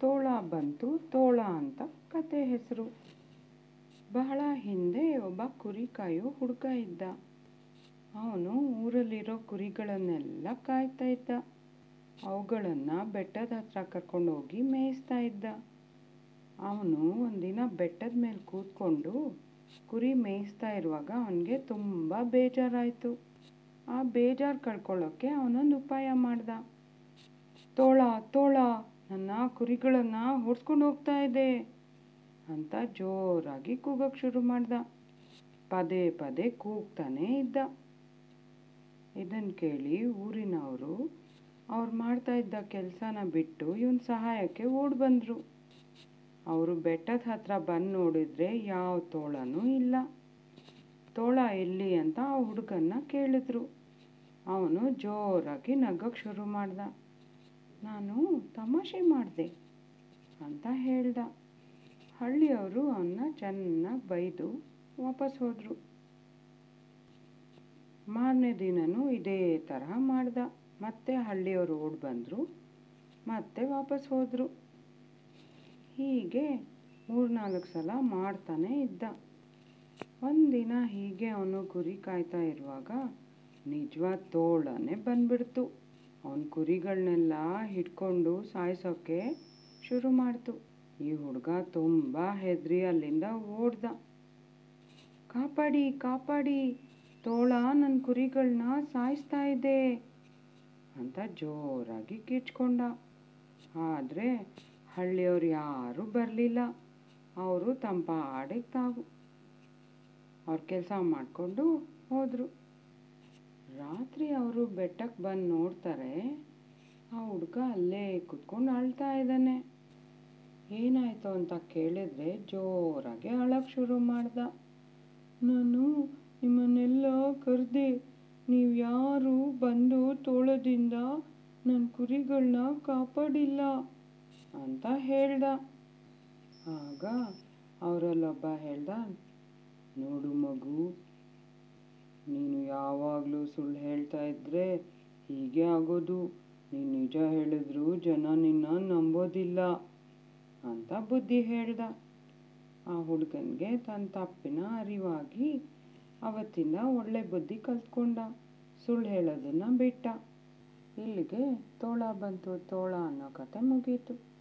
ತೋಳ ಬಂತು, ತೋಳ ಅಂತ ಕತೆ ಹೆಸರು. ಬಹಳ ಹಿಂದೆ ಒಬ್ಬ ಕುರಿ ಕಾಯೋ ಹುಡುಗ ಇದ್ದ. ಅವನು ಊರಲ್ಲಿರೋ ಕುರಿಗಳನ್ನೆಲ್ಲ ಕಾಯ್ತಾ ಇದ್ದ. ಅವುಗಳನ್ನು ಬೆಟ್ಟದ ಹತ್ರ ಕರ್ಕೊಂಡೋಗಿ ಮೇಯಿಸ್ತಾ ಇದ್ದ. ಅವನು ಒಂದಿನ ಬೆಟ್ಟದ ಮೇಲೆ ಕೂತ್ಕೊಂಡು ಕುರಿ ಮೇಯಿಸ್ತಾ ಇರುವಾಗ ಅವನಿಗೆ ತುಂಬ ಬೇಜಾರಾಯಿತು. ಆ ಬೇಜಾರು ಕಳ್ಕೊಳ್ಳೋಕ್ಕೆ ಅವನೊಂದು ಉಪಾಯ ಮಾಡ್ದ. ತೋಳ ತೋಳ ನನ್ನ ಕುರಿಗಳನ್ನು ಹೊಡ್ಸ್ಕೊಂಡು ಹೋಗ್ತಾ ಇದೆ ಅಂತ ಜೋರಾಗಿ ಕೂಗೋಕೆ ಶುರು ಮಾಡ್ದ. ಪದೇ ಪದೇ ಕೂಗ್ತಾನೇ ಇದ್ದ. ಇದನ್ನು ಕೇಳಿ ಊರಿನವರು ಅವ್ರು ಮಾಡ್ತಾ ಇದ್ದ ಕೆಲಸನ ಬಿಟ್ಟು ಇವನ ಸಹಾಯಕ್ಕೆ ಓಡಿ ಬಂದರು ಅವರು ಬೆಟ್ಟದ ಹತ್ರ ಬಂದು ನೋಡಿದ್ರೆ ಯಾವ ತೋಳನೂ ಇಲ್ಲ. ತೋಳ ಎಲ್ಲಿ ಅಂತ ಆ ಹುಡುಗನ್ನ ಕೇಳಿದ್ರು. ಅವನು ಜೋರಾಗಿ ನಗಕ್ಕೆ ಶುರು ಮಾಡ್ದ. ನಾನು ತಮಾಷೆ ಮಾಡಿದೆ ಅಂತ ಹೇಳ್ದ. ಹಳ್ಳಿಯವರು ಅವನ್ನ ಚೆನ್ನಾಗಿ ಬೈದು ವಾಪಸ್ ಹೋದರು. ಮಾರನೇ ದಿನನೂ ಇದೇ ತರಹ ಮಾಡ್ದ. ಮತ್ತೆ ಹಳ್ಳಿಯವರು ಓಡ್ ಬಂದರು, ಮತ್ತೆ ವಾಪಸ್ ಹೋದರು. ಹೀಗೆ ಮೂರ್ನಾಲ್ಕು ಸಲ ಮಾಡ್ತಾನೆ ಇದ್ದ. ಒಂದಿನ ಹೀಗೆ ಅವನು ಗುರಿ ಕಾಯ್ತಾ ಇರುವಾಗ ನಿಜವಾದ ತೋಳನೇ ಬಂದ್ಬಿಡ್ತು. ಅವನ ಕುರಿಗಳನ್ನೆಲ್ಲ ಹಿಡ್ಕೊಂಡು ಸಾಯಿಸೋಕ್ಕೆ ಶುರು ಮಾಡ್ತು. ಈ ಹುಡುಗ ತುಂಬ ಹೆದರಿ ಅಲ್ಲಿಂದ ಓಡ್ದ. ಕಾಪಾಡಿ ಕಾಪಾಡಿ, ತೋಳ ನನ್ನ ಕುರಿಗಳನ್ನ ಸಾಯಿಸ್ತಾ ಇದೆ ಅಂತ ಜೋರಾಗಿ ಕಿಚ್ಕೊಂಡ ಆದರೆ ಹಳ್ಳಿಯವ್ರು ಯಾರೂ ಬರಲಿಲ್ಲ. ಅವರು ತಂಪಾಡಿಗೆ ಪಾಡಿಗೆ ತಾವು. ಅವ್ರ ಕೆಲಸ ಮಾಡಿಕೊಂಡು ಹೋದರು. ರಾತ್ರಿ ಅವರು ಬೆಟ್ಟಕ್ಕೆ ಬಂದು ನೋಡ್ತಾರೆ, ಆ ಹುಡುಗ ಅಲ್ಲೇ ಕುತ್ಕೊಂಡು ಅಳ್ತಾ ಇದ್ದಾನೆ. ಏನಾಯಿತು ಅಂತ ಕೇಳಿದ್ರೆ ಜೋರಾಗಿ ಅಳಕ್ಕೆ ಶುರು ಮಾಡ್ದ. ನಾನು ನಿಮ್ಮನ್ನೆಲ್ಲ ಕರೆದೆ, ನೀವು ಯಾರು ಬಂದು ತೋಳದಿಂದ ನನ್ನ ಕುರಿಗಳನ್ನ ಕಾಪಾಡಿಲ್ಲ ಅಂತ ಹೇಳ್ದ. ಆಗ ಅವರಲ್ಲೊಬ್ಬ ಹೇಳ್ದ, ನೋಡು ಮಗು ನೀನು ಯಾವಾಗಲೂ ಸುಳ್ಳು ಹೇಳ್ತಾ ಇದ್ರೆ ಹೀಗೆ ಆಗೋದು. ನೀನು ನಿಜ ಹೇಳಿದ್ರು ಜನ ನಿನ್ನ ನಂಬೋದಿಲ್ಲ ಅಂತ ಬುದ್ಧಿ ಹೇಳ್ದ. ಆ ಹುಡುಗನಿಗೆ ತನ್ನ ತಪ್ಪಿನ ಅರಿವಾಗಿ ಅವತ್ತಿಂದ ಒಳ್ಳೆ ಬುದ್ಧಿ ಕಲ್ತ್ಕೊಂಡ. ಸುಳ್ಳು ಹೇಳೋದನ್ನ ಬಿಟ್ಟ. ಇಲ್ಲಿಗೆ ತೋಳ ಬಂತು, ತೋಳ ಅನ್ನೋ ಕತೆ ಮುಗೀತು.